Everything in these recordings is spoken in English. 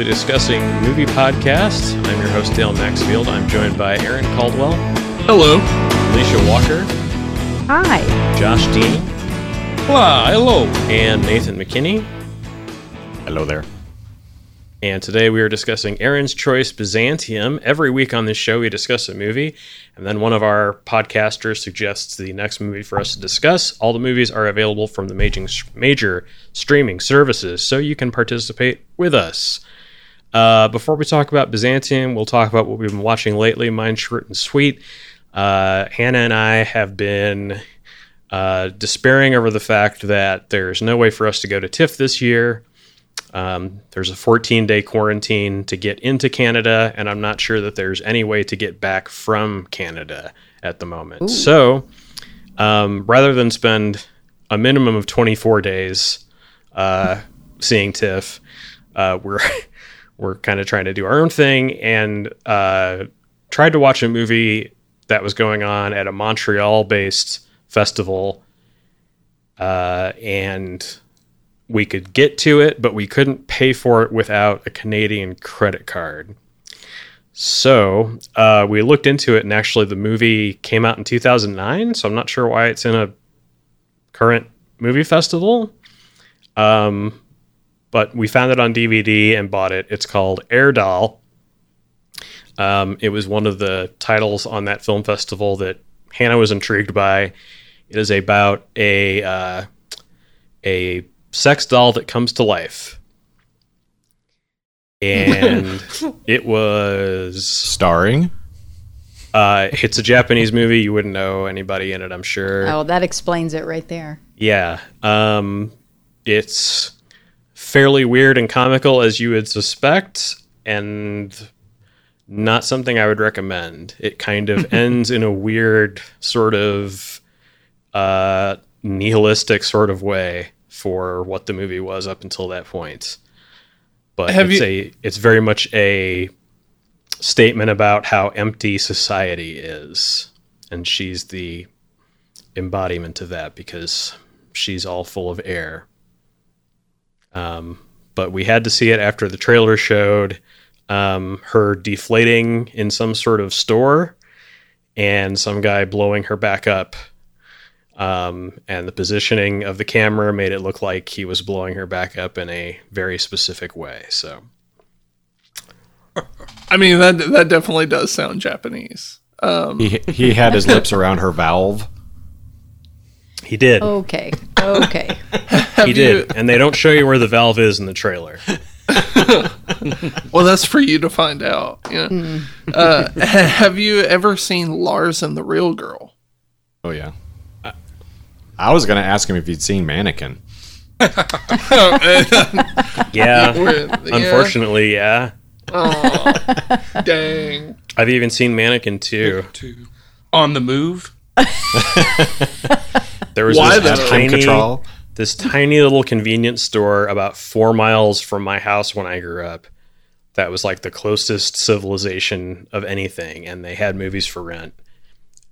Weekly Discussing Movie Podcast. I'm your host, Dale Maxfield. I'm joined by Aaron Caldwell, Hello. Alicia Walker, Hi. Josh Dean, Hello. Hello. and Nathan McKinney. Hello there. And today we are discussing Aaron's Choice Byzantium. Every week on this show, we discuss a movie, and then one of our podcasters suggests the next movie for us to discuss. All the movies are available from the major, major streaming services, so you can participate with us. Uh, before we talk about Byzantium, we'll talk about what we've been watching lately. Mine short and sweet. Uh, Hannah and I have been uh, despairing over the fact that there's no way for us to go to TIFF this year. Um, there's a 14 day quarantine to get into Canada, and I'm not sure that there's any way to get back from Canada at the moment. So, um, rather than spend a minimum of 24 days uh, seeing TIFF, uh, we're we're kind of trying to do our own thing and uh, tried to watch a movie that was going on at a Montreal based festival. Uh, and we could get to it, but we couldn't pay for it without a Canadian credit card. So uh, we looked into it, and actually, the movie came out in 2009. So I'm not sure why it's in a current movie festival. Um, but we found it on DVD and bought it. It's called Air Doll. Um, it was one of the titles on that film festival that Hannah was intrigued by. It is about a uh, a sex doll that comes to life. And it was Starring? uh it's a Japanese movie, you wouldn't know anybody in it, I'm sure. Oh, that explains it right there. Yeah. Um it's fairly weird and comical as you would suspect and not something I would recommend. It kind of ends in a weird sort of uh nihilistic sort of way for what the movie was up until that point. But Have it's you- a it's very much a statement about how empty society is. And she's the embodiment of that because she's all full of air. Um, but we had to see it after the trailer showed um, her deflating in some sort of store and some guy blowing her back up. Um, and the positioning of the camera made it look like he was blowing her back up in a very specific way. So, I mean that that definitely does sound Japanese. Um, He, he had his lips around her valve. He did. Okay. Okay. have he you, did. And they don't show you where the valve is in the trailer. Well, that's for you to find out. You know? uh, ha- have you ever seen Lars and the Real Girl? Oh, yeah. I, I was going to ask him if he'd seen Mannequin. Yeah. Where- yeah. Unfortunately, yeah. Oh, dang. I've even seen Mannequin too. to on the move. There was Why this tiny, Cattrall. this tiny little convenience store about four miles from my house when I grew up. That was like the closest civilization of anything, and they had movies for rent.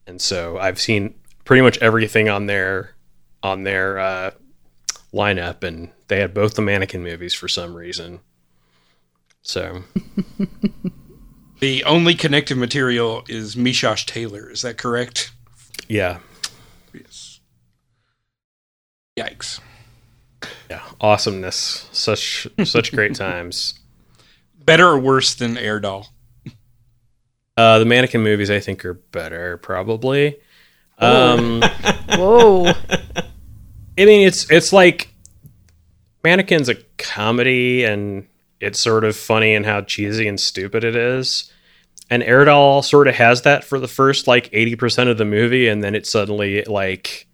And so I've seen pretty much everything on their on their uh, lineup, and they had both the Mannequin movies for some reason. So The only connective material is Meshach Taylor. Is that correct? yeah, Yes. Yikes. yeah, awesomeness, such such great times. Better or worse than Air Doll? Uh, the mannequin movies, I think, are better, probably. Um, Whoa. I mean, it's it's like mannequin's a comedy, and it's sort of funny and how cheesy and stupid it is. And Airdoll sort of has that for the first like eighty percent of the movie, and then it suddenly like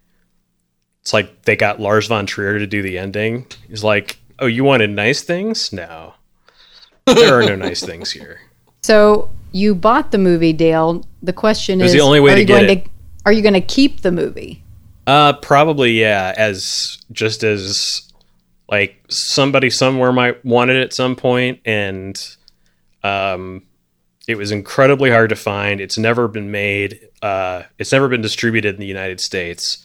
it's like they got Lars von Trier to do the ending. He's like, "Oh, you wanted nice things? No, there are no nice things here." So you bought the movie, Dale. The question is, the only way are to you get going it. to are you going to keep the movie? Uh, probably yeah. As just as like somebody somewhere might want it at some point, and um, it was incredibly hard to find. It's never been made. Uh, it's never been distributed in the United States.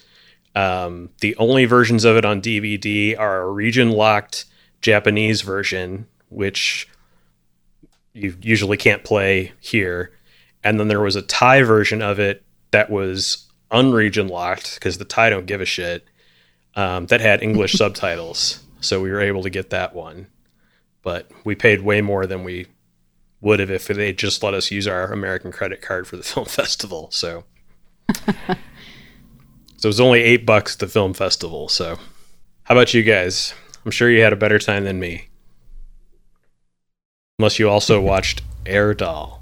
Um, the only versions of it on DVD are a region locked Japanese version, which you usually can't play here. And then there was a Thai version of it that was unregion locked because the Thai don't give a shit. Um, that had English subtitles, so we were able to get that one. But we paid way more than we would have if they just let us use our American credit card for the film festival. So, so it was only eight bucks at the film festival. So, how about you guys? I'm sure you had a better time than me. Unless you also watched Air Doll.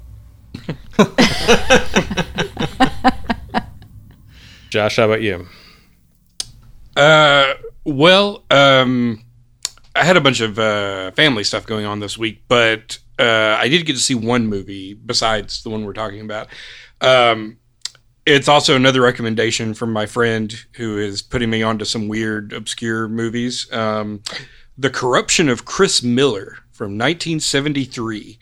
Josh, how about you? Uh, well, um, I had a bunch of uh, family stuff going on this week, but uh, I did get to see one movie besides the one we're talking about. Um, it's also another recommendation from my friend who is putting me onto some weird, obscure movies. Um, the Corruption of Chris Miller from 1973,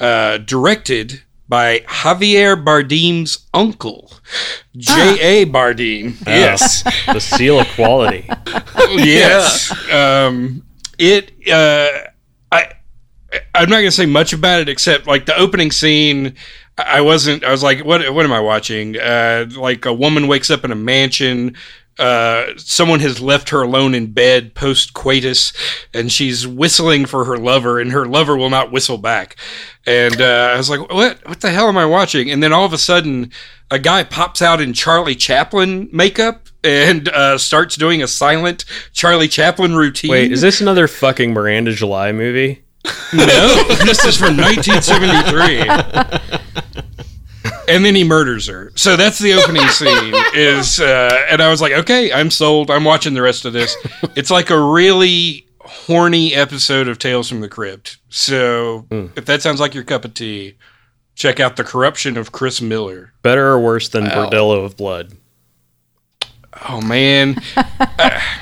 uh, directed by Javier Bardem's uncle, J.A. Bardem. Yes. The seal of quality. yes. Um, it. Uh, I. I'm not gonna say much about it except like the opening scene. I wasn't. I was like, what? What am I watching? Uh, like a woman wakes up in a mansion. Uh, someone has left her alone in bed post coitus, and she's whistling for her lover, and her lover will not whistle back. And uh, I was like, what? What the hell am I watching? And then all of a sudden, a guy pops out in Charlie Chaplin makeup and uh, starts doing a silent Charlie Chaplin routine. Wait, is this another fucking Miranda July movie? No, this is from 1973. and then he murders her. So that's the opening scene. Is uh, and I was like, okay, I'm sold. I'm watching the rest of this. It's like a really horny episode of Tales from the Crypt. So if that sounds like your cup of tea, check out the corruption of Chris Miller. Better or worse than Bordello of Blood? Oh man. Uh,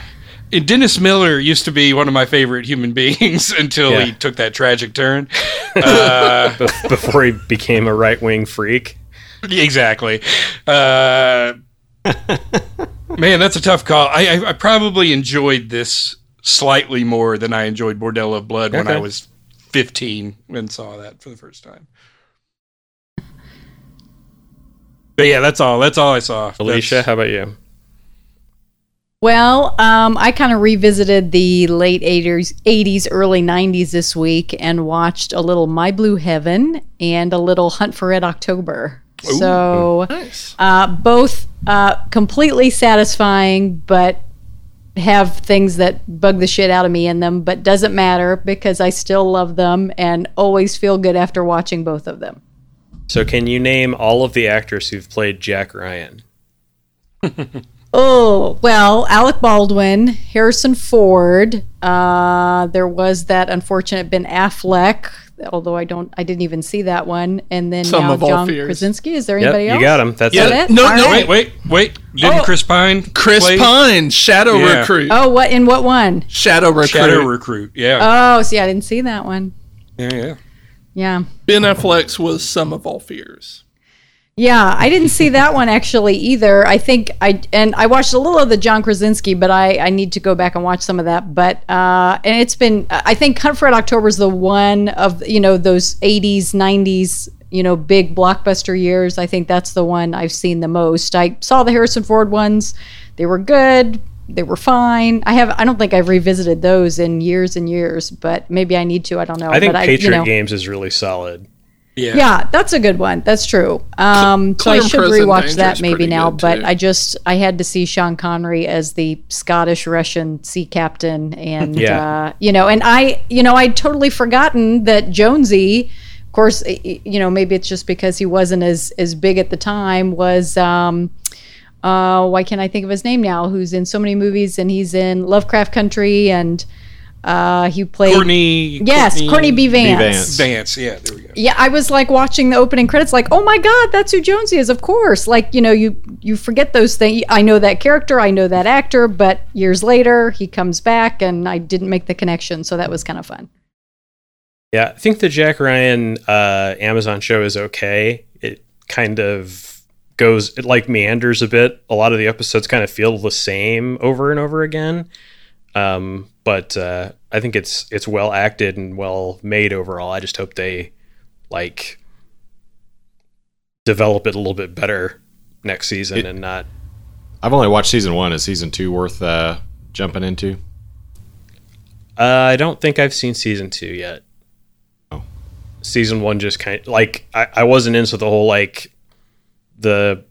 Dennis Miller used to be one of my favorite human beings until he took that tragic turn. Uh, Bef- Before he became a right wing freak? Exactly. Uh, man, that's a tough call. I, I, I probably enjoyed this slightly more than I enjoyed Bordello of Blood when I was 15 and saw that for the first time. But yeah, that's all. That's all I saw. Alicia, That's- how about you? Well, um, I kind of revisited the late 80s, 80s, early 90s this week and watched a little My Blue Heaven and a little Hunt for Red October. So, Nice. uh, both uh, completely satisfying, but have things that bug the shit out of me in them, but doesn't matter because I still love them and always feel good after watching both of them. So, can you name all of the actors who've played Jack Ryan? Oh, well, Alec Baldwin, Harrison Ford. Uh, there was that unfortunate Ben Affleck, although I don't, I didn't even see that one. And then Some now of all John fears. Krasinski. Is there Yep, anybody else? you got him. That's Yeah. it. It? No, All no, right. Wait, wait, wait. Didn't Oh. Chris Pine? Chris play Pine, Shadow Yeah. Recruit. Oh, what in what one? Shadow Recruit. Shadow Recruit. Yeah. Oh, see, I didn't see that one. yeah, yeah. Yeah. ben Affleck's was Sum of All Fears. Yeah, I didn't see that one actually either. I think I and I watched a little of the John Krasinski, but I I need to go back and watch some of that. But uh, and it's been I think Hunt for Red October is the one of you know those '80s '90s you know big blockbuster years. I think that's the one I've seen the most. I saw the Harrison Ford ones; they were good. They were fine. I have. I don't think I've revisited those in years and years, but maybe I need to. I don't know. I think but Patriot I, you know, Games is really solid. Yeah. yeah, that's a good one. That's true. Um, so I should rewatch that maybe now. But. I just I had to see Sean Connery as the Scottish Russian sea captain, and Yeah. uh, you know, and I you know I'd totally forgotten that Jonesy. Of course, you know maybe it's just because he wasn't as as big at the time. Was um, uh, why can't I think of his name now? Who's in so many movies, and he's in Lovecraft Country, and uh, he played Courtney. yes, Courtney B. Vance. Vance. Vance. Yeah, there we go. Yeah, I was like watching the opening credits, like, oh my god, that's who Jonesy is. Of course, like you know, you you forget those things. I know that character, I know that actor, but years later he comes back, and I didn't make the connection, so that was kind of fun. Yeah, I think the Jack Ryan uh, Amazon show is okay. It kind of goes, it like meanders a bit. A lot of the episodes kind of feel the same over and over again. Um, but uh, I think it's it's well acted and well made overall. I just hope they like develop it a little bit better next season It- and not I've only watched season one. Is season two worth uh, jumping into? Uh, I don't think I've seen season two yet. Oh. Season one just kind like I, I wasn't into the whole like the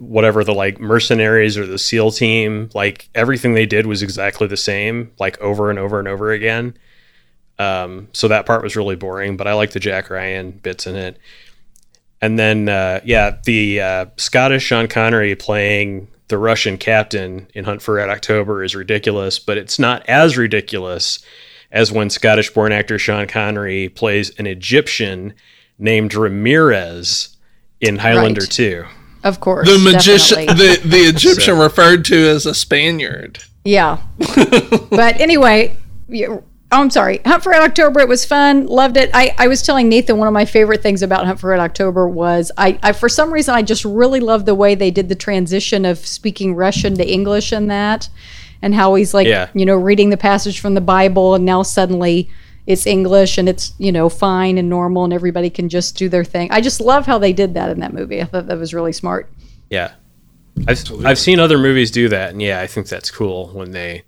whatever the like mercenaries or the SEAL team. Like everything they did was exactly the same, like over and over and over again. Um, so that part was really boring, but I like the Jack Ryan bits in it. And then uh, yeah, the uh, Scottish Sean Connery playing the Russian captain in Hunt for Red October is ridiculous, but it's not as ridiculous as when Scottish born actor Sean Connery plays an Egyptian named Ramirez in Highlander Right. 2. Of course. The magician, the, the Egyptian referred to as a Spaniard. Yeah. but anyway, you- oh, I'm sorry. Hunt for Red October. It was fun. Loved it. I, I was telling Nathan one of my favorite things about Hunt for Red October was I, I for some reason I just really love the way they did the transition of speaking Russian to English in that, and how he's like Yeah. you know reading the passage from the Bible and now suddenly it's English and it's you know fine and normal and everybody can just do their thing. I just love how they did that in that movie. I thought that was really smart. Yeah. I've, I've seen other movies do that, and yeah, I think that's cool when they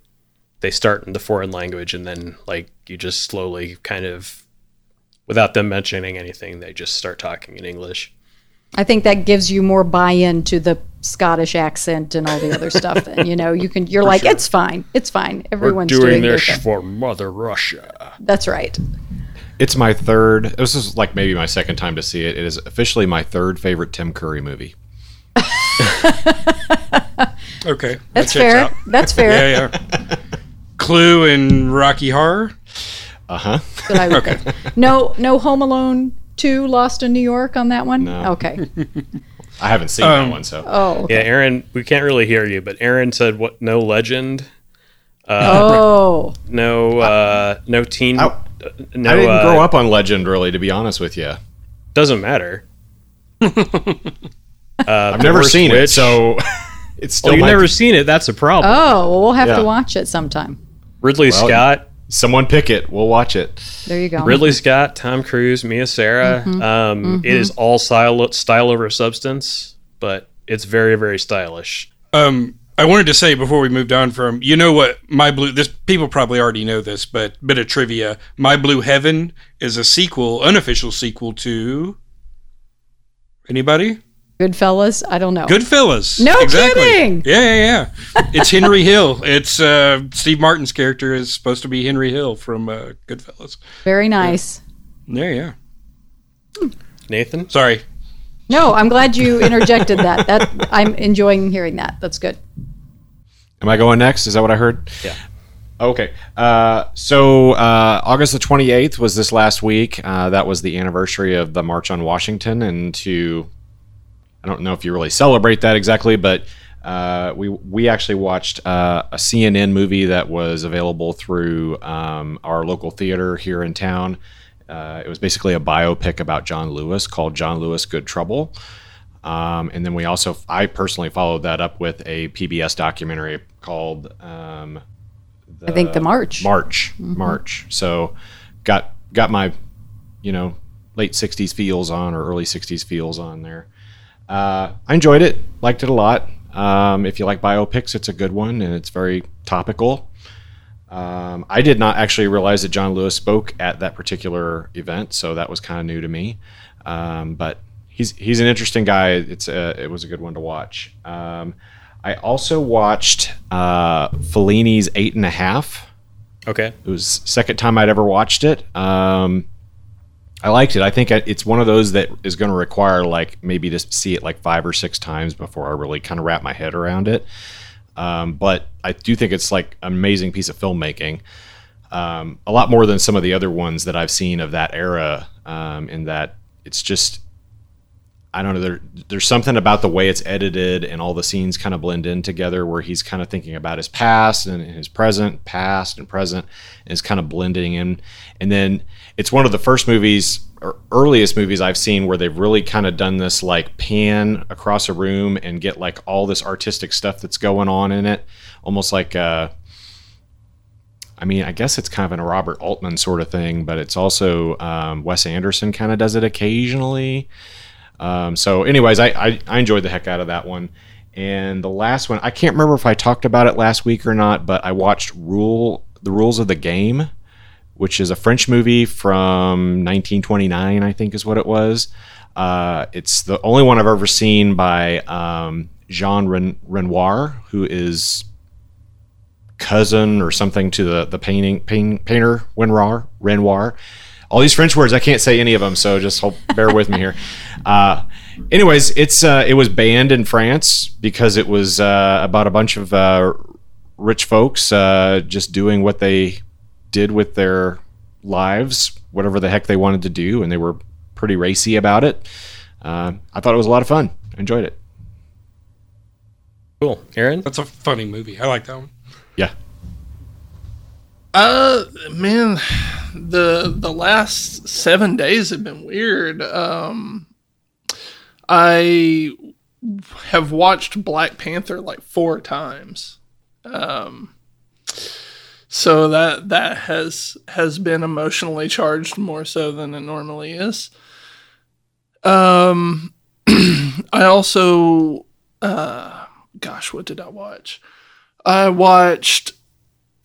they start in the foreign language and then like you just slowly kind of without them mentioning anything, they just start talking in English. I think that gives you more buy-in to the Scottish accent and all the other stuff. And you know you can. You're like, it's fine, it's fine. Everyone's doing, their thing. for Mother Russia. That's right. It's my third. This is like maybe my second time to see it. It is officially my third favorite Tim Curry movie. Okay, That's checks fair. out. That's fair. Yeah, yeah. Clue and Rocky Horror. Uh huh. that I would think. No, no Home Alone two Lost in New York on that one. No. Okay. I haven't seen Um, that one, so Oh. okay. Yeah, Aaron, we can't really hear you, but Aaron said what? No legend, Oh. no, uh, no teen. I- uh, no, I didn't uh, grow up on Legend, really, to be honest with you. Doesn't matter. Uh, I've never seen it, so it's still Well, you've my- never seen it. That's a problem. Oh. Well, we'll have Yeah. to watch it sometime. Ridley Well, Scott, someone pick it. We'll watch it. There you go. Ridley Scott, Tom Cruise, Mia Sara. Mm-hmm. Um, it is all style style over substance, but it's very very stylish. Um, I wanted to say before we moved on from, you know what, My Blue. This people probably already know this, but bit of trivia. My Blue Heaven is a sequel, unofficial sequel to. Anybody? Goodfellas. I don't know. Goodfellas. No kidding! Yeah, yeah, yeah. It's Henry Hill. It's uh, Steve Martin's character is supposed to be Henry Hill from uh, Goodfellas. Very nice. Yeah, yeah. Nathan, Sorry. No, I'm glad you interjected that. That I'm enjoying hearing that. That's good. Am I going next? Is that what I heard? Yeah. Okay. Uh, so uh, August the 28th was this last week. Uh, that was the anniversary of the March on Washington. And to, I don't know if you really celebrate that exactly, but uh, we we actually watched uh, a CNN movie that was available through um, our local theater here in town. Uh, it was basically a biopic about John Lewis called John Lewis Good Trouble. Um, and then we also, I personally followed that up with a PBS documentary called um, I think the March. March, March. So got got my, you know, late '60s feels on or early '60s feels on there. Uh, I enjoyed it, liked it a lot. Um, if you like biopics, it's a good one and it's very topical. Um, I did not actually realize that John Lewis spoke at that particular event, so that was kind of new to me. Um, but he's he's an interesting guy. It's a, it was a good one to watch. Um, I also watched uh, Fellini's Eight and a Half. okay. It was second time I'd ever watched it. Um, I liked it. I think it's one of those that is going to require like maybe to see it like five or six times before I really kind of wrap my head around it. Um, but I do think it's like an amazing piece of filmmaking. Um, a lot more than some of the other ones that I've seen of that era. Um, in that it's just I don't know. There, there's something about the way it's edited and all the scenes kind of blend in together, where he's kind of thinking about his past and his present, past and present, and it's kind of blending in. And then it's one of the first movies or earliest movies I've seen where they've really kind of done this like pan across a room and get like all this artistic stuff that's going on in it, almost like uh, I mean, I guess it's kind of a Robert Altman sort of thing, but it's also um, Wes Anderson kind of does it occasionally. Um, so, anyways, I, I, I enjoyed the heck out of that one. And the last one, I can't remember if I talked about it last week or not, but I watched Rule the Rules of the Game, which is a French movie from 1929, I think is what it was. Uh, it's the only one I've ever seen by um, Jean Ren- Renoir, who is cousin or something to the the painting pain, painter Renoir. Renoir. All these French words, I can't say any of them, so just hold, bear with me here. Uh, anyways, it's uh, it was banned in France because it was uh, about a bunch of uh, rich folks uh, just doing what they did with their lives, whatever the heck they wanted to do, and they were pretty racy about it. Uh, I thought it was a lot of fun. I enjoyed it. Cool, Aaron. That's a funny movie. I like that one. Uh, man, the the last seven days have been weird. Um, I have watched Black Panther like four times. Um, so that that has has been emotionally charged more so than it normally is. Um, I also, uh, gosh, what did I watch? I watched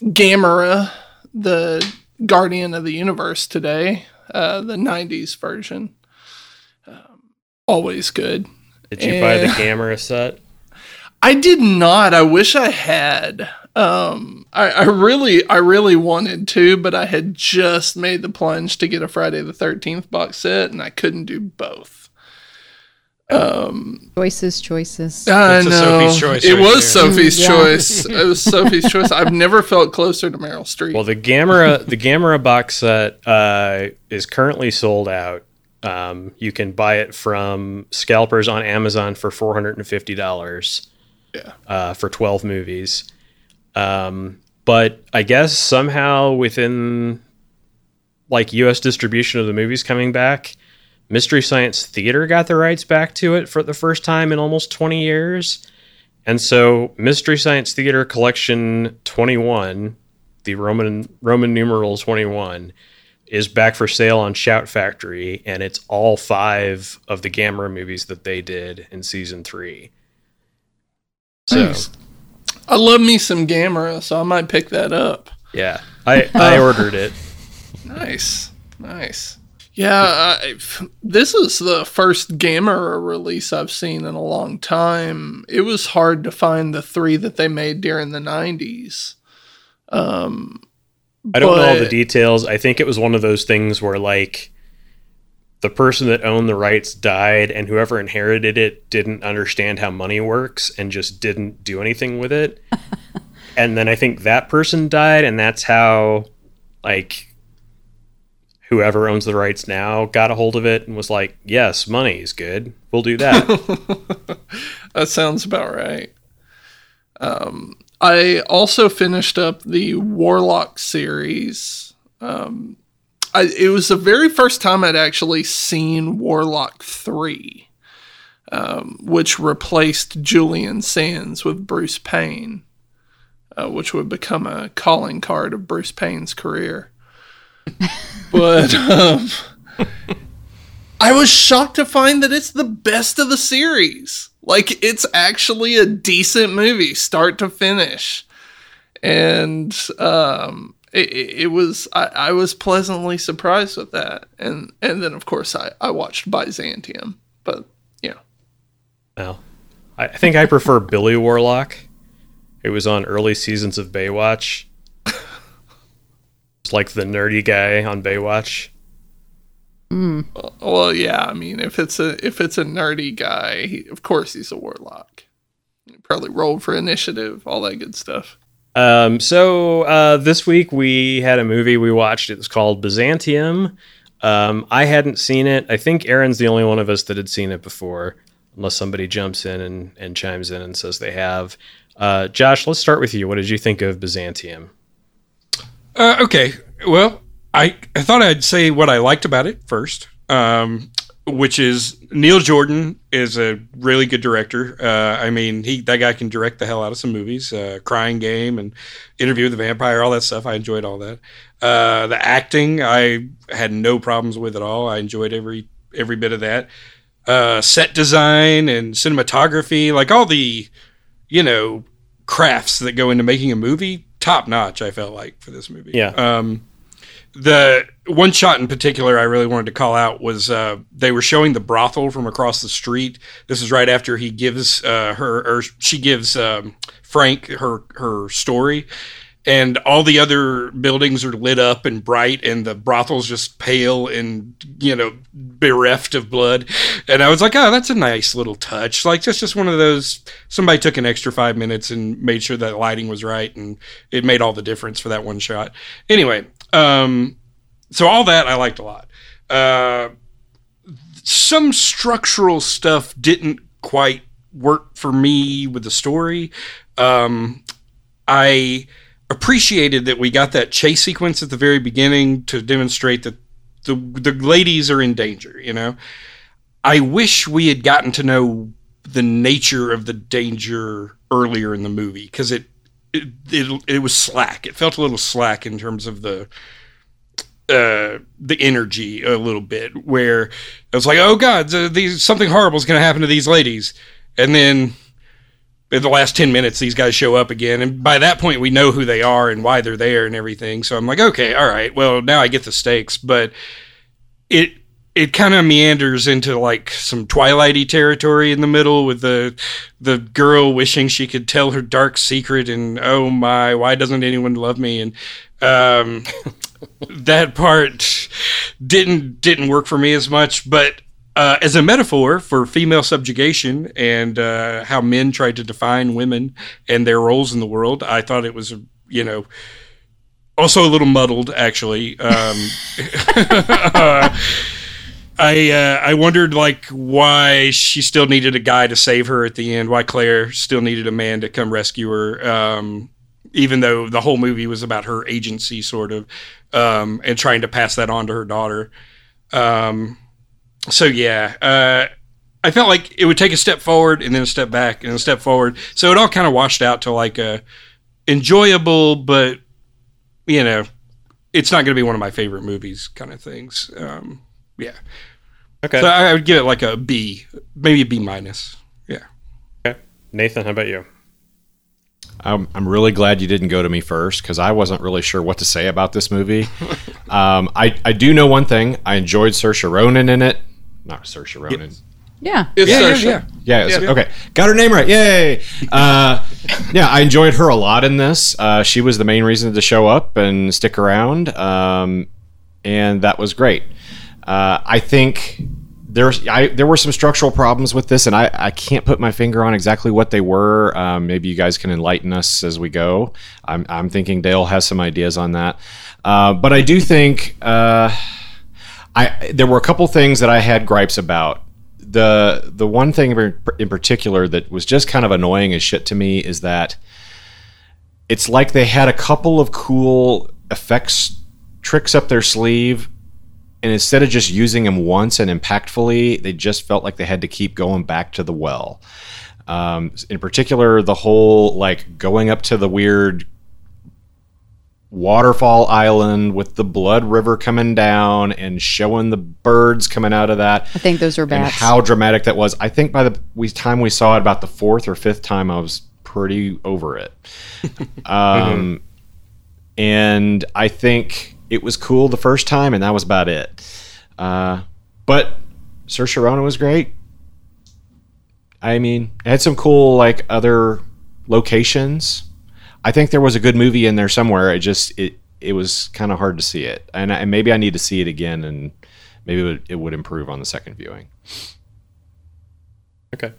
Gamera, the Guardian of the Universe today, uh, the 90s version. Um, always good. Did you buy the Eh. Gamera set? I did not. I wish I had. Um, I, I really, I really wanted to, but I had just made the plunge to get a Friday the Thirteenth box set, and I couldn't do both. Um, Choices, choices. I That's know Sophie's choice it right was there. Sophie's Yeah. choice. It was Sophie's choice. I've never felt closer to Meryl Streep. Well, the Gamera the Gamera box set uh, is currently sold out. Um, you can buy it from scalpers on Amazon for four hundred and fifty dollars. Yeah. Uh, for twelve movies. Um, but I guess somehow within like U.S. distribution of the movies coming back, Mystery Science Theater got the rights back to it for the first time in almost twenty years. And so, Mystery Science Theater Collection 21, the Roman Roman numeral 21, is back for sale on Shout Factory, and it's all five of the Gamera movies that they did in season three. So, Nice. I love me some Gamera, so I might pick that up. yeah, I I ordered it. Nice, nice. Yeah, I, this is the first Gamera release I've seen in a long time. It was hard to find the three that they made during the '90s. Um, I don't know all the details. I think it was one of those things where like the person that owned the rights died and whoever inherited it didn't understand how money works and just didn't do anything with it. and then I think that person died and that's how like whoever owns the rights now got a hold of it and was like, "Yes, money is good. We'll do that." That sounds about right. Um, I also finished up the Warlock series. Um, I, it was the very first time I'd actually seen Warlock 3, um, which replaced Julian Sands with Bruce Payne, uh, which would become a calling card of Bruce Payne's career. but um, I was shocked to find that it's the best of the series. Like it's actually a decent movie, start to finish, and um, it, it was I, I was pleasantly surprised with that, and and then of course I I watched Byzantium, but yeah. well, I think I prefer Billy Warlock. It was on early seasons of Baywatch. It's like the nerdy guy on Baywatch. well yeah I mean if it's a if it's a nerdy guy, he, of course he's a warlock. He probably rolled for initiative, all that good stuff. Um, so uh, this week we had a movie we watched. It was called Byzantium. Um, I hadn't seen it. I think Aaron's the only one of us that had seen it before, unless somebody jumps in and, and chimes in and says they have. Uh, Josh, let's start with you. What did you think of Byzantium? Uh, okay. Well, I I thought I'd say what I liked about it first. Um, which is Neil Jordan is a really good director. Uh, I mean, he that guy can direct the hell out of some movies, uh, Crying Game and Interview with the Vampire, all that stuff. I enjoyed all that. Uh, the acting, I had no problems with at all. I enjoyed every every bit of that. Uh, set design and cinematography, like all the, you know, crafts that go into making a movie, top notch. I felt like for this movie. Yeah. Um, the one shot in particular I really wanted to call out was uh, they were showing the brothel from across the street. This is right after he gives uh, her or she gives um, Frank her her story, and all the other buildings are lit up and bright, and the brothel's just pale and you know bereft of blood. And I was like, oh, that's a nice little touch. Like just just one of those. Somebody took an extra five minutes and made sure that lighting was right, and it made all the difference for that one shot. Anyway, um, so all that I liked a lot. Uh, some structural stuff didn't quite work for me with the story. Um, I appreciated that we got that chase sequence at the very beginning to demonstrate that the the ladies are in danger. You know, I wish we had gotten to know the nature of the danger earlier in the movie because it, it it it was slack. It felt a little slack in terms of the uh, the energy a little bit, where it was like, oh god, these something horrible is going to happen to these ladies, and then in the last 10 minutes these guys show up again and by that point we know who they are and why they're there and everything. So i'm like okay all right well now i get the stakes. But it it kind of meanders into like some twilighty territory in the middle with the the girl wishing she could tell her dark secret and oh my why doesn't anyone love me? And um, that part didn't didn't work for me as much but uh, as a metaphor for female subjugation and uh, how men tried to define women and their roles in the world, I thought it was, you know, also a little muddled, actually. Um, uh, I I wondered like why she still needed a guy to save her at the end. Why Claire still needed a man to come rescue her, um, even though the whole movie was about her agency, sort of, um, and trying to pass that on to her daughter. Um, so yeah, uh, I felt like it would take a step forward and then a step back and a step forward. So it all kind of washed out to like a enjoyable, but you know, it's not going to be one of my favorite movies kind of things. Um, yeah. Okay. So I would give it like a B, maybe a B minus. Yeah. Okay. Nathan, how about you? I'm, I'm really glad you didn't go to me first because I wasn't really sure what to say about this movie. um, I, I do know one thing. I enjoyed Saoirse Ronan in it. Not Saoirse Ronan. Yeah. It's Yeah, yeah, Saoirse. yeah. Yeah, it's- Yeah. okay. Got her name right. Yay. Uh, yeah, I enjoyed her a lot in this. Uh, she was the main reason to show up and stick around. Um, and that was great. Uh, I think there's I, there were some structural problems with this, and I, I can't put my finger on exactly what they were. Um, maybe you guys can enlighten us as we go. I'm, I'm thinking Dale has some ideas on that. Uh, but I do think uh, I there were a couple things that I had gripes about. The the one thing in particular that was just kind of annoying as shit to me is that it's like they had a couple of cool effects tricks up their sleeve and instead of just using them once and impactfully, they just felt like they had to keep going back to the well. Um, in particular, the whole like going up to the weird waterfall island with the blood river coming down and showing the birds coming out of that I think those are and how dramatic that was. I think by the we, time we saw it, about the fourth or fifth time, I was pretty over it. um, and I think it was cool the first time, and that was about it. Uh, but Saoirse Ronan was great. I mean, it had some cool like other locations. I think there was a good movie in there somewhere. It just it it was kind of hard to see it, and, I, and maybe I need to see it again, and maybe it would, it would improve on the second viewing. Okay.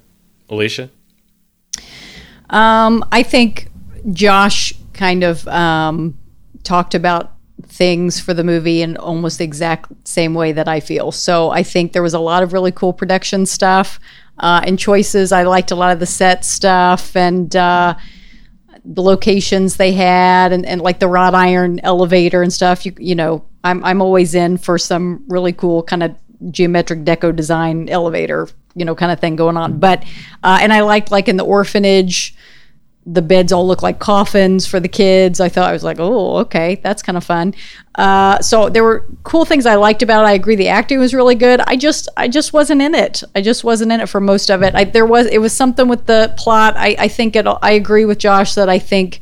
Alicia? Um, I think Josh kind of um, talked about things for the movie in almost the exact same way that I feel. So I think there was a lot of really cool production stuff uh, and choices. I liked a lot of the set stuff and uh, the locations they had and, and like the wrought iron elevator and stuff. You you know, I'm I'm always in for some really cool kind of geometric deco design elevator, you know, kind of thing going on. But uh, and I liked like in the orphanage, the beds all look like coffins for the kids. I thought I was like, oh, okay, that's kind of fun. Uh, so there were cool things I liked about it. I agree the acting was really good. I just I just wasn't in it. I just wasn't in it for most of it. I, there was it was something with the plot. I, I think it. I agree with Josh that I think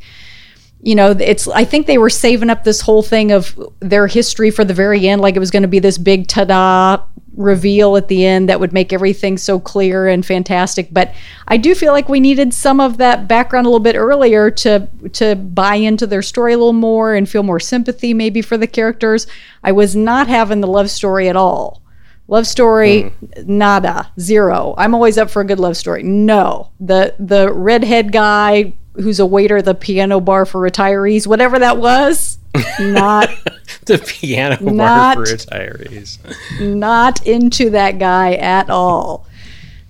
you know it's i think they were saving up this whole thing of their history for the very end like it was going to be this big ta-da reveal at the end that would make everything so clear and fantastic. But i do feel like we needed some of that background a little bit earlier to to buy into their story a little more and feel more sympathy maybe for the characters. I was not having the love story at all. Love story mm. nada zero. I'm always up for a good love story. No. The the redhead guy who's a waiter at the piano bar for retirees, whatever that was. Not the piano not, bar for retirees. not into that guy at all.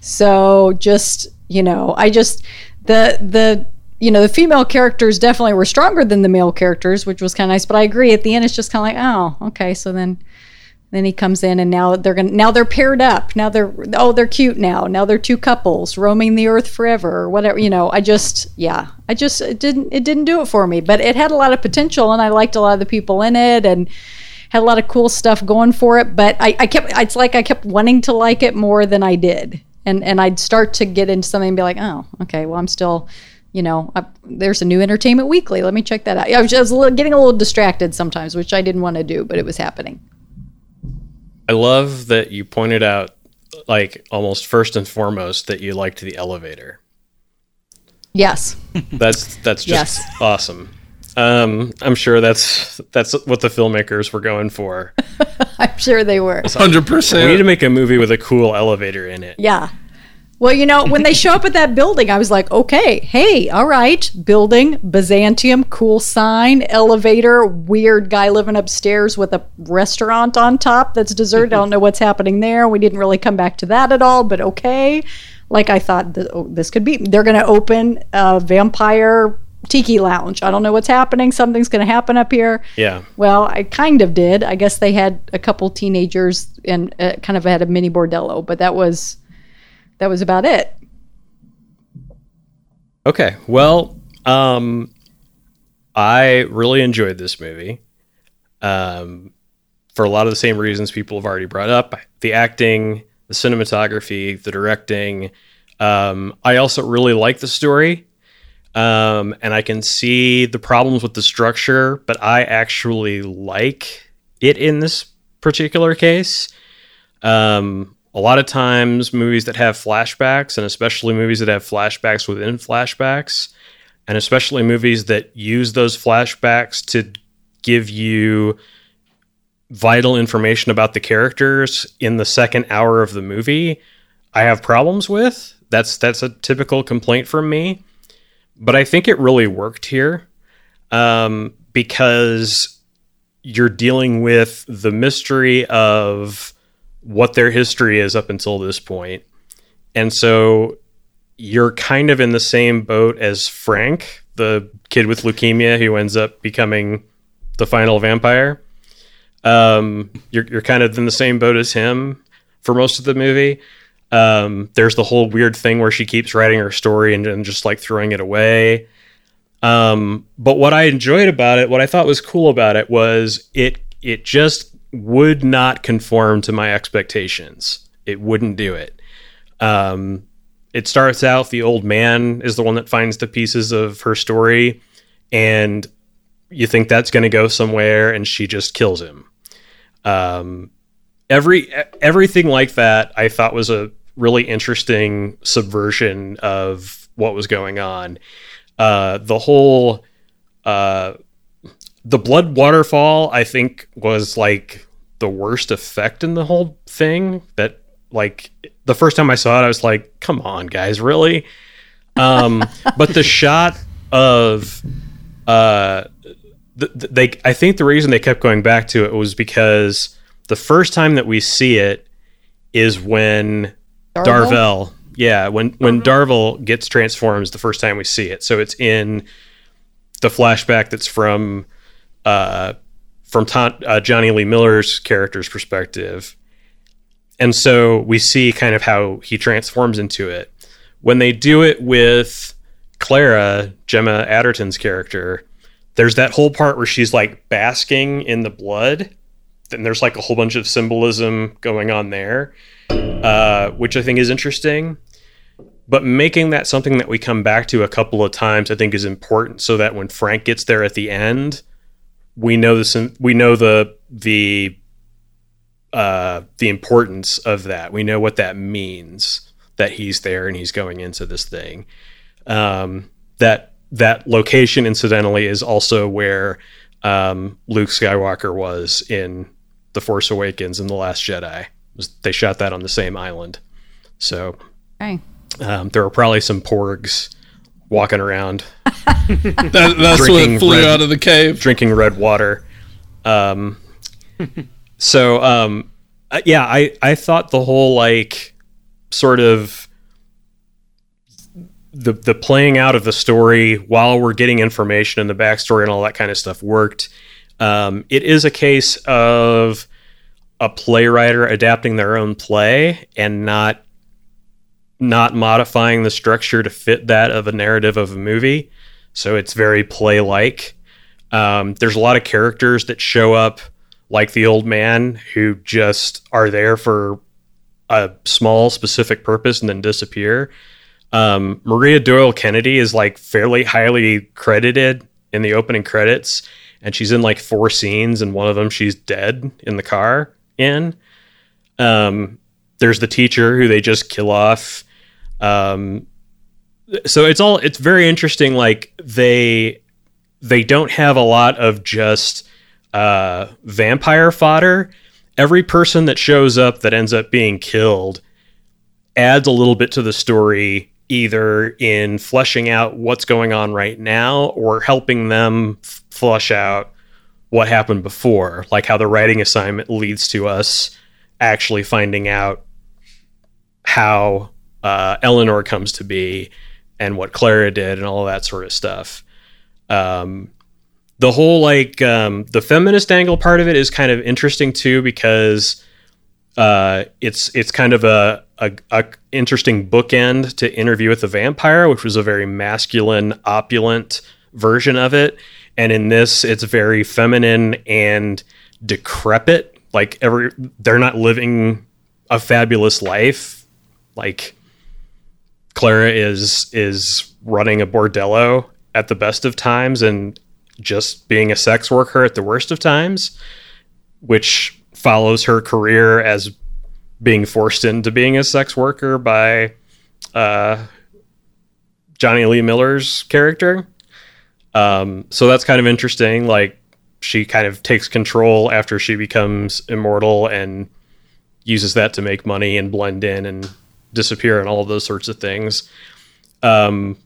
So just you know, I just the the you know the female characters definitely were stronger than the male characters, which was kind of nice. But I agree. At the end, it's just kind of like, oh, okay. So then then he comes in and now they're going now they're paired up. Now they're oh they're cute now. Now they're two couples roaming the earth forever or whatever. You know, I just yeah, I just it didn't it didn't do it for me, but it had a lot of potential and I liked a lot of the people in it and had a lot of cool stuff going for it, but I, I kept it's like I kept wanting to like it more than I did. And and I'd start to get into something and be like, "Oh, okay, well I'm still you know, I, there's a new Entertainment Weekly. Let me check that out. I was just a little, getting a little distracted sometimes, which I didn't want to do, but it was happening. I love that you pointed out, like almost first and foremost, that you liked the elevator. Yes. That's that's just yes. awesome. Um, I'm sure that's that's what the filmmakers were going for. I'm sure they were. Hundred percent. We need to make a movie with a cool elevator in it. Yeah. Well, you know, when they show up at that building, I was like, okay, hey, all right, building, Byzantium, cool sign, elevator, weird guy living upstairs with a restaurant on top that's deserted. I don't know what's happening there. We didn't really come back to that at all, but okay. Like I thought, oh, this could be. They're going to open a vampire tiki lounge. I don't know what's happening. Something's going to happen up here. Yeah. Well, I kind of did. I guess they had a couple teenagers and uh, kind of had a mini bordello, but that was that was about it. Okay. Well, um, I really enjoyed this movie. Um, for a lot of the same reasons people have already brought up the acting, the cinematography, the directing. Um, I also really like the story. Um, and I can see the problems with the structure, but I actually like it in this particular case. Um, a lot of times movies that have flashbacks and especially movies that have flashbacks within flashbacks and especially movies that use those flashbacks to give you vital information about the characters in the second hour of the movie I have problems with. That's that's a typical complaint from me. But I think it really worked here um, because you're dealing with the mystery of what their history is up until this point. And so you're kind of in the same boat as Frank, the kid with leukemia who ends up becoming the final vampire. Um, you're, you're kind of in the same boat as him for most of the movie. Um, there's the whole weird thing where she keeps writing her story and, and just like throwing it away. Um, but what I enjoyed about it, what I thought was cool about it was it it just would not conform to my expectations. It wouldn't do it. Um, it starts out the old man is the one that finds the pieces of her story, and you think that's going to go somewhere, and she just kills him. Um, every everything like that, I thought was a really interesting subversion of what was going on. Uh, the whole uh, the blood waterfall i think was like the worst effect in the whole thing that like the first time i saw it i was like come on guys really? Um but the shot of uh they i think the reason they kept going back to it was because the first time that we see it is when Darvell, Darvell yeah when when Darvell gets transforms the first time we see it. So it's in the flashback that's from uh, from uh, Jonny Lee Miller's character's perspective, and so we see kind of how he transforms into it. When they do it with Clara, Gemma Arterton's character, there's that whole part where she's like basking in the blood. Then there's like a whole bunch of symbolism going on there, uh, which I think is interesting. But making that something that we come back to a couple of times, I think, is important, so that when Frank gets there at the end, we know the we know the the uh, the importance of that. We know what that means that he's there and he's going into this thing. Um, that that location, incidentally, is also where um, Luke Skywalker was in The Force Awakens and The Last Jedi. They shot that on the same island, so Okay. um, there were probably some porgs walking around That, that's what flew red- out of the cave. drinking red water. Um, so um, yeah, I I thought the whole like sort of the the playing out of the story while we're getting information and the backstory and all that kind of stuff worked. Um, it is a case of a playwright adapting their own play and not not modifying the structure to fit that of a narrative of a movie. So it's very play like. Um, there's a lot of characters that show up like the old man who just are there for a small specific purpose and then disappear. Um, Maria Doyle Kennedy is like fairly highly credited in the opening credits, and she's in like four scenes, and one of them she's dead in the car in. Um, there's the teacher who they just kill off. Um, so it's all it's very interesting. Like they they don't have a lot of just uh, vampire fodder. Every person that shows up that ends up being killed adds a little bit to the story, either in fleshing out what's going on right now or helping them f- flush out what happened before, like how the writing assignment leads to us actually finding out how uh, Eleanor comes to be and what Clara did and all that sort of stuff. Um, the whole like um, the feminist angle part of it is kind of interesting too because uh, it's it's kind of a, a, a interesting bookend to interview with the vampire, which was a very masculine, opulent version of it, and in this, it's very feminine and decrepit. Like every, they're not living a fabulous life. Like Clara is is running a bordello at the best of times and just being a sex worker at the worst of times, which follows her career as being forced into being a sex worker by uh, Johnny Lee Miller's character. Um, so that's kind of interesting. Like she kind of takes control after she becomes immortal and uses that to make money and blend in and disappear and all of those sorts of things. Um,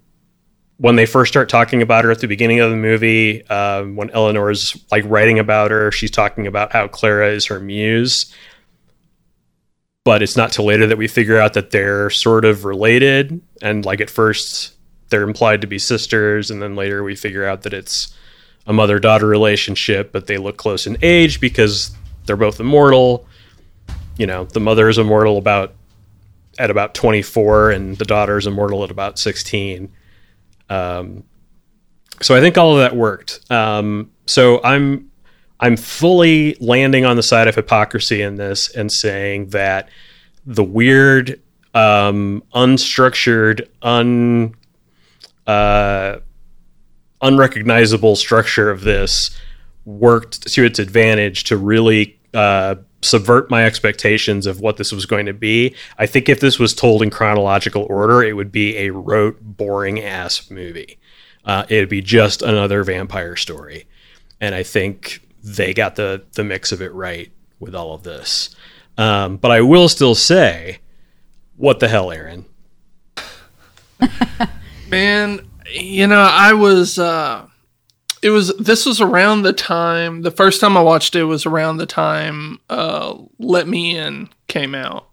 when they first start talking about her at the beginning of the movie, um, when Eleanor's like writing about her, she's talking about how Clara is her muse. But it's not till later that we figure out that they're sort of related. And like at first, they're implied to be sisters. And then later we figure out that it's a mother daughter relationship, but they look close in age because they're both immortal. You know, the mother is immortal about at about 24 and the daughter is immortal at about 16 um, so I think all of that worked. Um, so I'm I'm fully landing on the side of hypocrisy in this and saying that the weird, um, unstructured, un uh, unrecognizable structure of this worked to its advantage to really uh, subvert my expectations of what this was going to be. I think if this was told in chronological order, it would be a rote, boring ass movie. Uh, it'd be just another vampire story, and I think they got the the mix of it right with all of this. Um, but I will still say, what the hell, Aaron? Man, you know, I was uh it was this was around the time the first time I watched it was around the time uh Let Me In came out.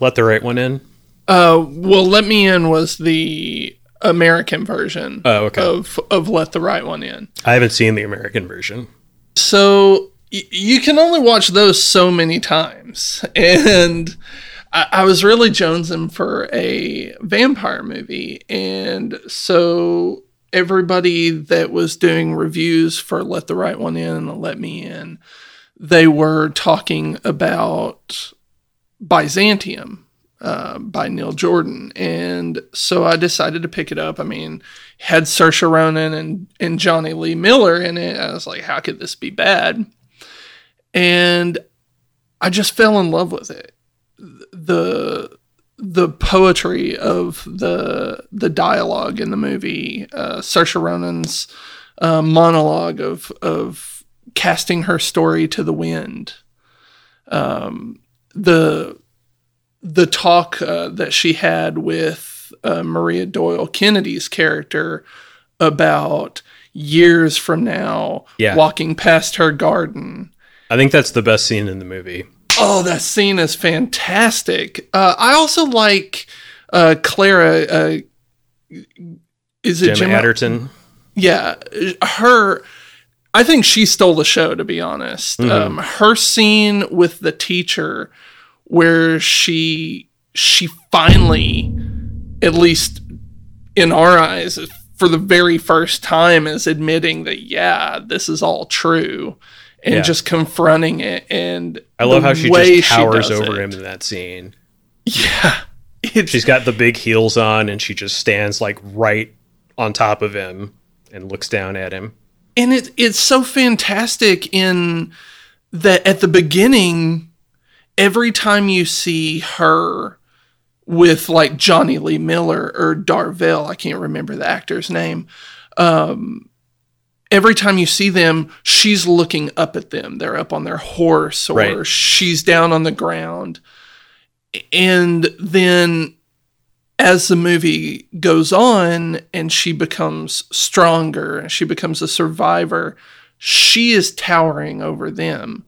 Let the right one in. Uh well Let Me In was the American version Oh, okay. of of Let the Right One In. I haven't seen the American version. So y- you can only watch those so many times, and I, I was really jonesing for a vampire movie, and so everybody that was doing reviews for Let the Right One In and Let Me In, they were talking about Byzantium uh, by Neil Jordan. And so I decided to pick it up. I mean, had Saoirse Ronan and, and Johnny Lee Miller in it. I was like, how could this be bad? And I just fell in love with it. The the poetry of the the dialogue in the movie, uh, Saoirse Ronan's uh, monologue of of casting her story to the wind, um, the the talk uh, that she had with uh, Maria Doyle Kennedy's character about years from now, Yeah. walking past her garden. I think that's the best scene in the movie. Oh, that scene is fantastic. Uh, I also like uh, Clara. Uh, is it Jim Jim Arterton. yeah, her. I think she stole the show, to be honest. Um, her scene with the teacher, where she she finally, at least in our eyes, for the very first time, is admitting that yeah, this is all true, and Yeah. just confronting it. And I love how she just towers does over it. him in that scene. Yeah, She's got the big heels on and she just stands like right on top of him and looks down at him. and it it's so fantastic in that at the beginning every time you see her with like Johnny Lee Miller or Darvell, I can't remember the actor's name. Um, every time you see them, she's looking up at them. They're up on their horse or Right. she's down on the ground. And then as the movie goes on and she becomes stronger and she becomes a survivor, she is towering over them.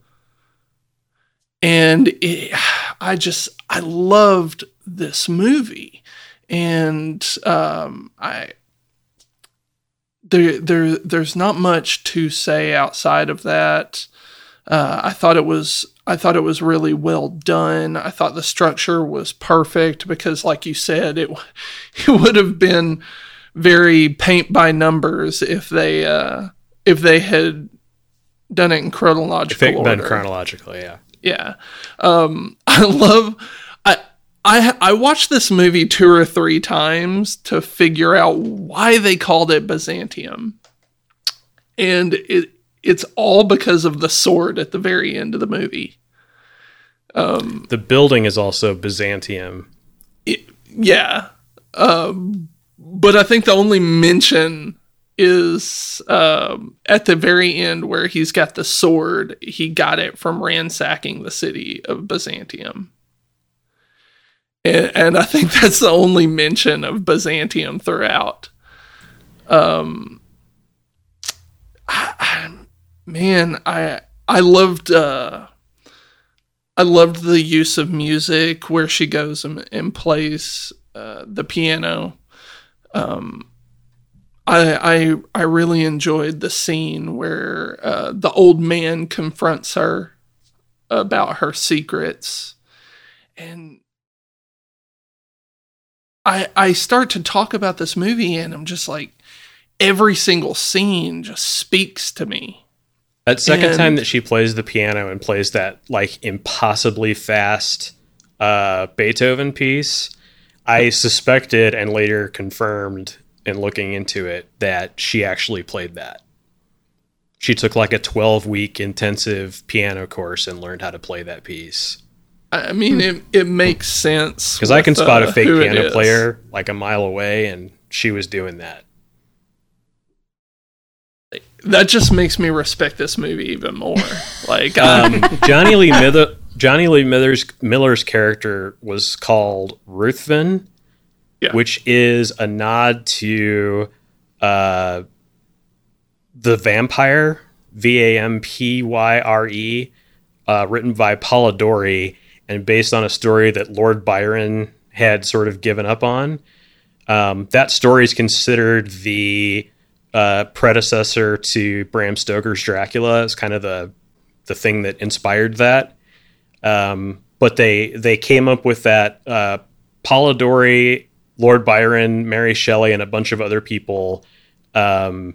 And it, I just, I loved this movie. And um, I, there, there, there's not much to say outside of that. Uh, I thought it was I thought it was really well done. I thought the structure was perfect because, like you said, it it would have been very paint by numbers if they uh, if they had done it in If chronological it order. been chronologically, yeah. Yeah. Um, I love I I watched this movie two or three times to figure out why they called it Byzantium. And it it's all because of the sword at the very end of the movie. The building is also Byzantium. Yeah. Um, but I think the only mention is um, at the very end where he's got the sword. He got it from ransacking the city of Byzantium. And, and I think that's the only mention of Byzantium throughout. Um, I- I- man, I I loved uh, I loved the use of music where she goes and, and plays uh, the piano. Um, I, I I really enjoyed the scene where uh, the old man confronts her about her secrets, and I I start to talk about this movie, and I'm just like, every single scene just speaks to me. That second And- time that she plays the piano and plays that like impossibly fast uh, Beethoven piece, I suspected and later confirmed in looking into it that she actually played that. She took like a 12 week intensive piano course and learned how to play that piece. I mean, it it makes sense Because I can spot uh, a fake piano player like a mile away, and she was doing that. That just makes me respect this movie even more. like, Um, Johnny Lee Johnny Lee Miller's Miller's character was called Ruthven, Yeah. which is a nod to uh, the vampire V A M P Y R E, uh, written by Polidori and based on a story that Lord Byron had sort of given up on. Um, that story is considered the uh, predecessor to Bram Stoker's Dracula. It's kind of the the thing that inspired that. Um, but they they came up with that uh, Polidori, Lord Byron, Mary Shelley, and a bunch of other people um,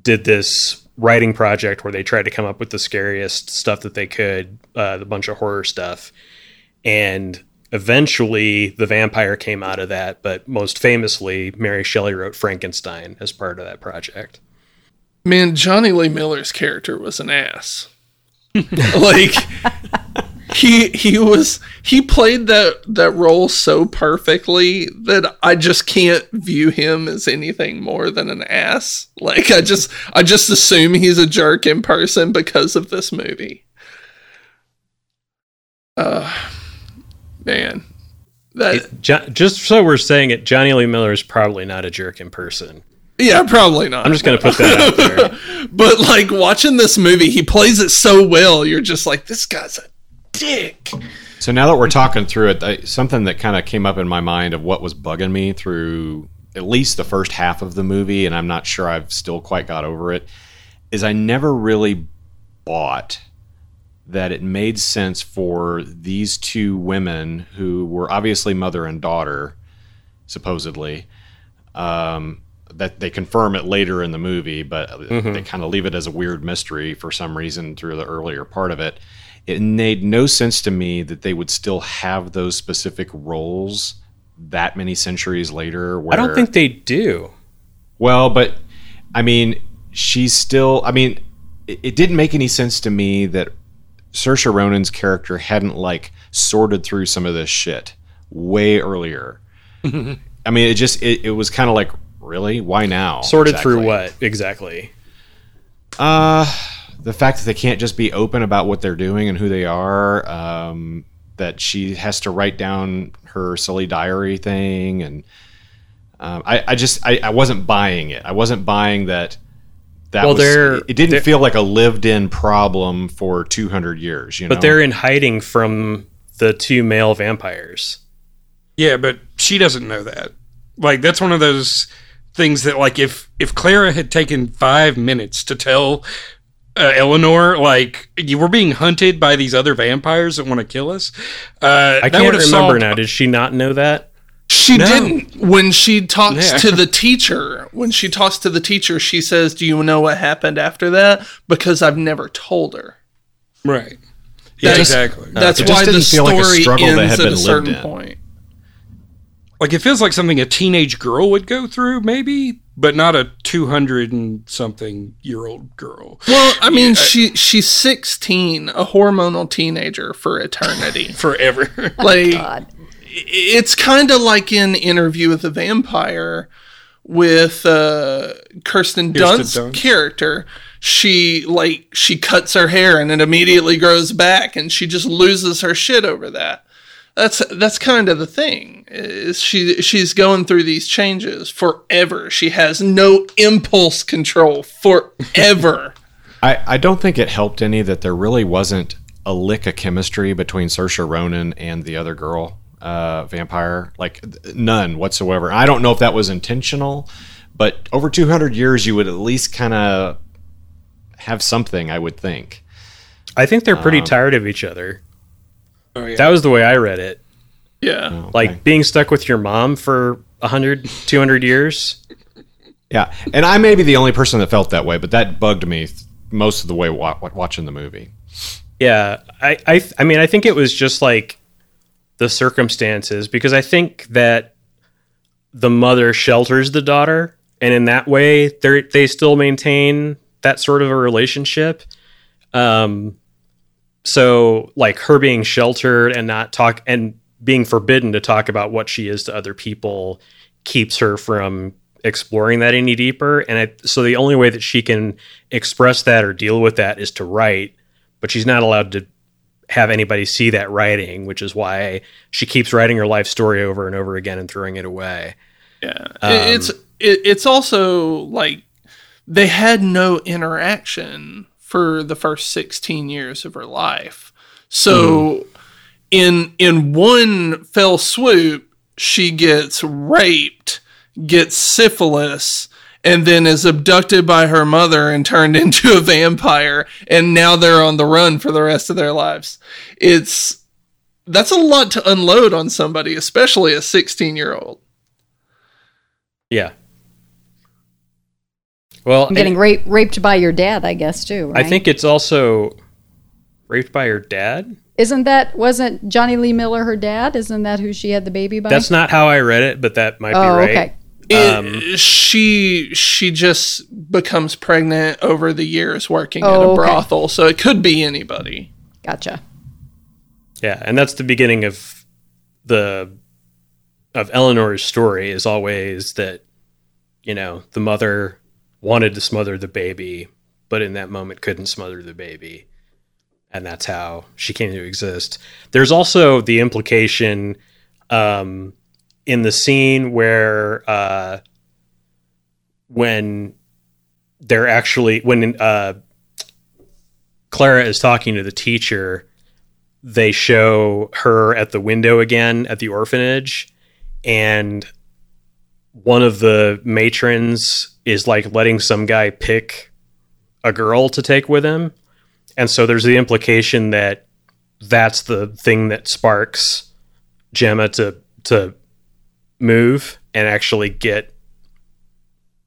did this writing project where they tried to come up with the scariest stuff that they could, uh, a bunch of horror stuff, and eventually the vampire came out of that. But most famously, Mary Shelley wrote Frankenstein as part of that project. Man, Johnny Lee Miller's character was an ass. like he he was he played that that role so perfectly that I just can't view him as anything more than an ass. Like I just I just assume he's a jerk in person because of this movie. Uh man. That Jo- just so we're saying it, Johnny Lee Miller is probably not a jerk in person. yeah, probably not. I'm just going to put that out there. But like watching this movie, he plays it so well. You're just like, this guy's a dick. So now that we're talking through it, I, something that kind of came up in my mind of what was bugging me through at least the first half of the movie, and I'm not sure I've still quite got over it, is I never really bought that it made sense for these two women who were obviously mother and daughter, supposedly. Um, that they confirm it later in the movie, but they kind of leave it as a weird mystery for some reason through the earlier part of it. It made no sense to me that they would still have those specific roles that many centuries later. Where, I don't think they do. well, but I mean, she's still. I mean, it, it didn't make any sense to me that Saoirse Ronan's character hadn't like sorted through some of this shit way earlier. I mean, it just it, it was kind of like, really, why now? Sorted through what exactly? Uh, the fact that they can't just be open about what they're doing and who they are. Um, that she has to write down her silly diary thing, and um, I, I just I, I wasn't buying it. I wasn't buying that. That Well, was, they're- it didn't they're- feel like a lived-in problem for 200 years. You know, But they're in hiding from the two male vampires. Yeah, but she doesn't know that. Like that's one of those things that like if if Clara had taken 5 minutes to tell uh, Eleanor like you were being hunted by these other vampires that want to kill us. Uh, I that can't remember solved- now. Did she not know that? She No. didn't. When she talks Yeah. to the teacher, when she talks to the teacher, she says, "Do you know what happened after that?" Because I've never told her. Right. Yeah, That's- exactly. That's It why the didn't like a story struggle that ends had at a certain in. point. Like it feels like something a teenage girl would go through, maybe, but not a two hundred and something year old girl. Well, I mean, she she's sixteen, a hormonal teenager for eternity. Forever. like God. it's kind of like in Interview with the Vampire with uh, Kirsten Dunst's Dunst. character. She like she cuts her hair and it immediately grows back, and she just loses her shit over that. That's that's kind of the thing. Is she she's going through these changes forever. She has no impulse control forever. I, I don't think it helped any that there really wasn't a lick of chemistry between Saoirse Ronan and the other girl, uh, vampire. Like none whatsoever. I don't know if that was intentional, but over 200 years, you would at least kind of have something. I would think. I think they're pretty tired of each other. Oh, yeah. That was the way I read it. yeah. Like being stuck with your mom for 100, 200 years. Yeah, and I may be the only person that felt that way, but that bugged me most of the way wa- wa- watching the movie. Yeah, I, I, I mean, I think it was just like the circumstances because I think that the mother shelters the daughter, and in that way, they they still maintain that sort of a relationship. Um, so like her being sheltered and not talk and being forbidden to talk about what she is to other people keeps her from exploring that any deeper. And I, so the only way that she can express that or deal with that is to write but she's not allowed to have anybody see that writing, which is why she keeps writing her life story over and over again and throwing it away. Yeah, It- it's um, it, it's also like they had no interaction for the first 16 years of her life. So mm-hmm. in in one fell swoop, she gets raped, gets syphilis, and then is abducted by her mother and turned into a vampire and now they're on the run for the rest of their lives. It's that's a lot to unload on somebody, especially a 16 year old. Yeah. Well, I'm getting raped raped by your dad, I guess too. Right? I think it's also raped by her dad. Isn't that wasn't Johnny Lee Miller her dad? Isn't that who she had the baby by? That's not how I read it, but that might be oh, right. okay. It- Um, she she just becomes pregnant over the years working at Oh, a okay. brothel, so it could be anybody. Gotcha. Yeah, and that's the beginning of the of Eleanor's story is always that you know, the mother wanted to smother the baby, but in that moment couldn't smother the baby. And that's how she came to exist. There's also the implication um, in the scene where uh, when they're actually when uh, Clara is talking to the teacher, they show her at the window again at the orphanage, and one of the matrons is like letting some guy pick a girl to take with him. And so there's the implication that that's the thing that sparks Gemma to to move and actually get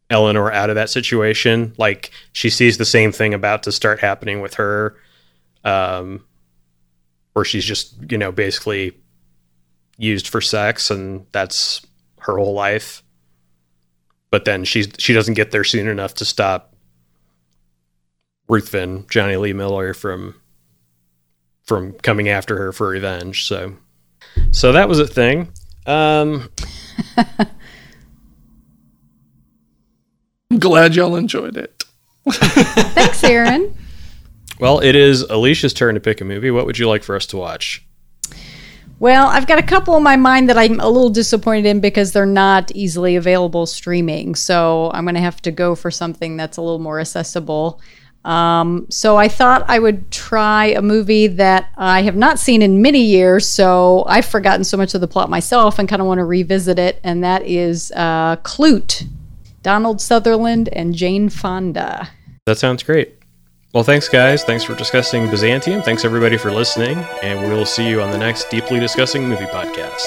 Eleanor out of that situation. Like she sees the same thing about to start happening with her, um, where she's just you know basically used for sex, and that's her whole life. But then she's she doesn't get there soon enough to stop Ruthven, Johnny Lee Miller from from coming after her for revenge. So so that was a thing. Um, I'm glad y'all enjoyed it. Thanks, Aaron. well, it is Alicia's turn to pick a movie. What would you like for us to watch? Well, I've got a couple in my mind that I'm a little disappointed in because they're not easily available streaming. So I'm going to have to go for something that's a little more accessible. Um, so I thought I would try a movie that I have not seen in many years. So I've forgotten so much of the plot myself and kind of want to revisit it. And that is uh, Klute, Donald Sutherland and Jane Fonda. That sounds great. Well, thanks, guys. Thanks for discussing Byzantium. Thanks, everybody, for listening. And we will see you on the next Deeply Discussing Movie podcast.